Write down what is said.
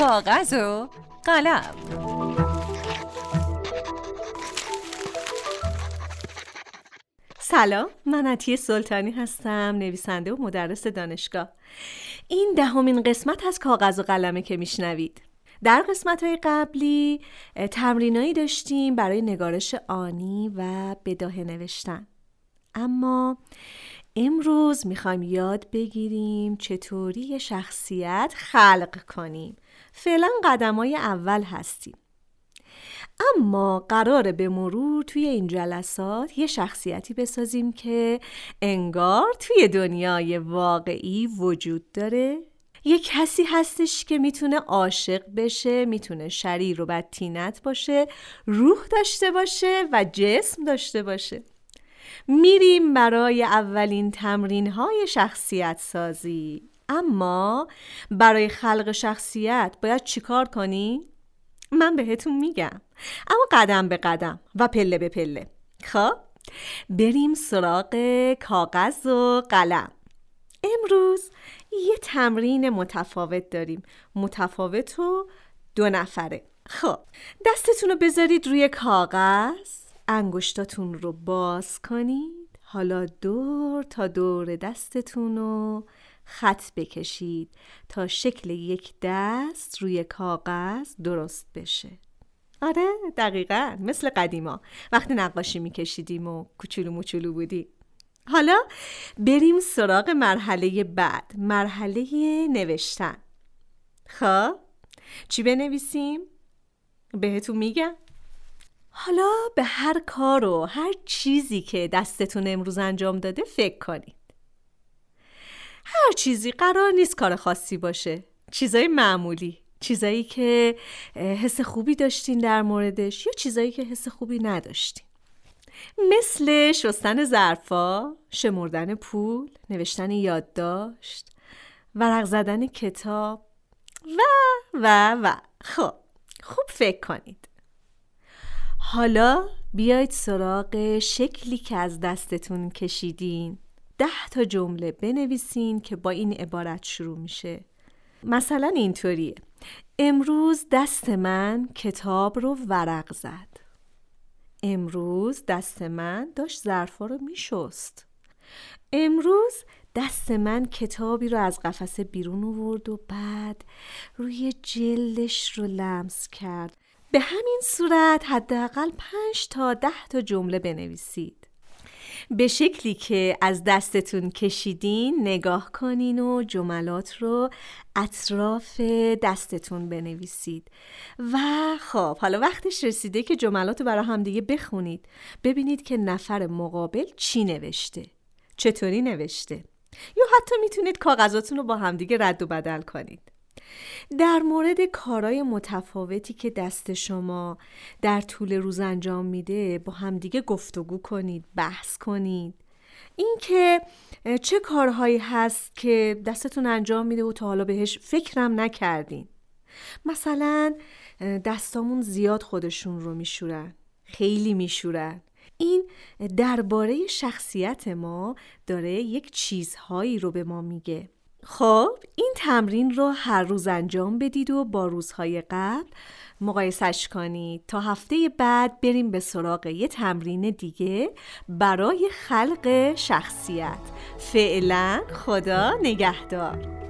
کاغذ و قلم سلام من عطیه سلطانی هستم نویسنده و مدرس دانشگاه. این دهمین قسمت از کاغذ و قلمه که میشنوید. در قسمت های قبلی تمرینایی داشتیم برای نگارش آنی و بداهه نوشتن. اما امروز می‌خوایم یاد بگیریم چطوری شخصیت خلق کنیم. فعلا قدم های اول هستیم. اما قراره به مرور توی این جلسات یه شخصیتی بسازیم که انگار توی دنیای واقعی وجود داره. یه کسی هستش که می‌تونه عاشق بشه می‌تونه شریر و بدتینت باشه روح داشته باشه و جسم داشته باشه. میریم برای اولین تمرین های شخصیت سازی اما برای خلق شخصیت باید چیکار کنی؟ من بهتون میگم. اما قدم به قدم و پله به پله. خب؟ بریم سراغ کاغذ و قلم. امروز یه تمرین متفاوت داریم. متفاوت و دو نفره. خب دستتون رو بذارید روی کاغذ. انگشتاتون رو باز کنید. حالا دور تا دور دستتون رو خط بکشید تا شکل یک دست روی کاغذ درست بشه. آره دقیقا مثل قدیما. وقتی نقاشی میکشیدیم و کوچولو موچولو بودی. حالا بریم سراغ مرحله بعد مرحله نوشتن. خب چی بنویسیم؟ بهتون میگم. حالا به هر کار و هر چیزی که دستتون امروز انجام داده فکر کنید. هر چیزی قرار نیست کار خاصی باشه. چیزای معمولی. چیزایی که حس خوبی داشتین در موردش یا چیزایی که حس خوبی نداشتین. مثل شستن ظرفا، شمردن پول، نوشتن یادداشت، ورق زدن کتاب و و و. خب خوب فکر کنید. حالا بیاید سراغ شکلی که از دستتون کشیدین. ده تا جمله بنویسین که با این عبارت شروع میشه. مثلا اینطوریه. امروز دست من کتاب رو ورق زد. امروز دست من داشت ظرفا رو میشست. امروز دست من کتابی رو از قفسه بیرون آورد و بعد روی جلدش رو لمس کرد. به همین صورت حداقل پنج تا ده تا جمله بنویسید. به شکلی که از دستتون کشیدین نگاه کنین و جملات رو اطراف دستتون بنویسید. و خب حالا وقتش رسیده که جملات رو برای همدیگه بخونید. ببینید که نفر مقابل چی نوشته. چطوری نوشته؟ یا حتی می‌تونید کاغذاتون رو با همدیگه رد و بدل کنید. در مورد کارهای متفاوتی که دست شما در طول روز انجام میده با همدیگه گفتگو کنید بحث کنید. اینکه چه کارهایی هست که دستتون انجام میده و تا حالا بهش فکرم نکردین. مثلا دستامون زیاد خودشون رو میشورن خیلی میشورن. این درباره شخصیت ما داره یک چیزهایی رو به ما میگه. خب این تمرین رو هر روز انجام بدید و با روزهای قبل مقایسش کنید تا هفته بعد بریم به سراغ یه تمرین دیگه برای خلق شخصیت. فعلا خدا نگهدار.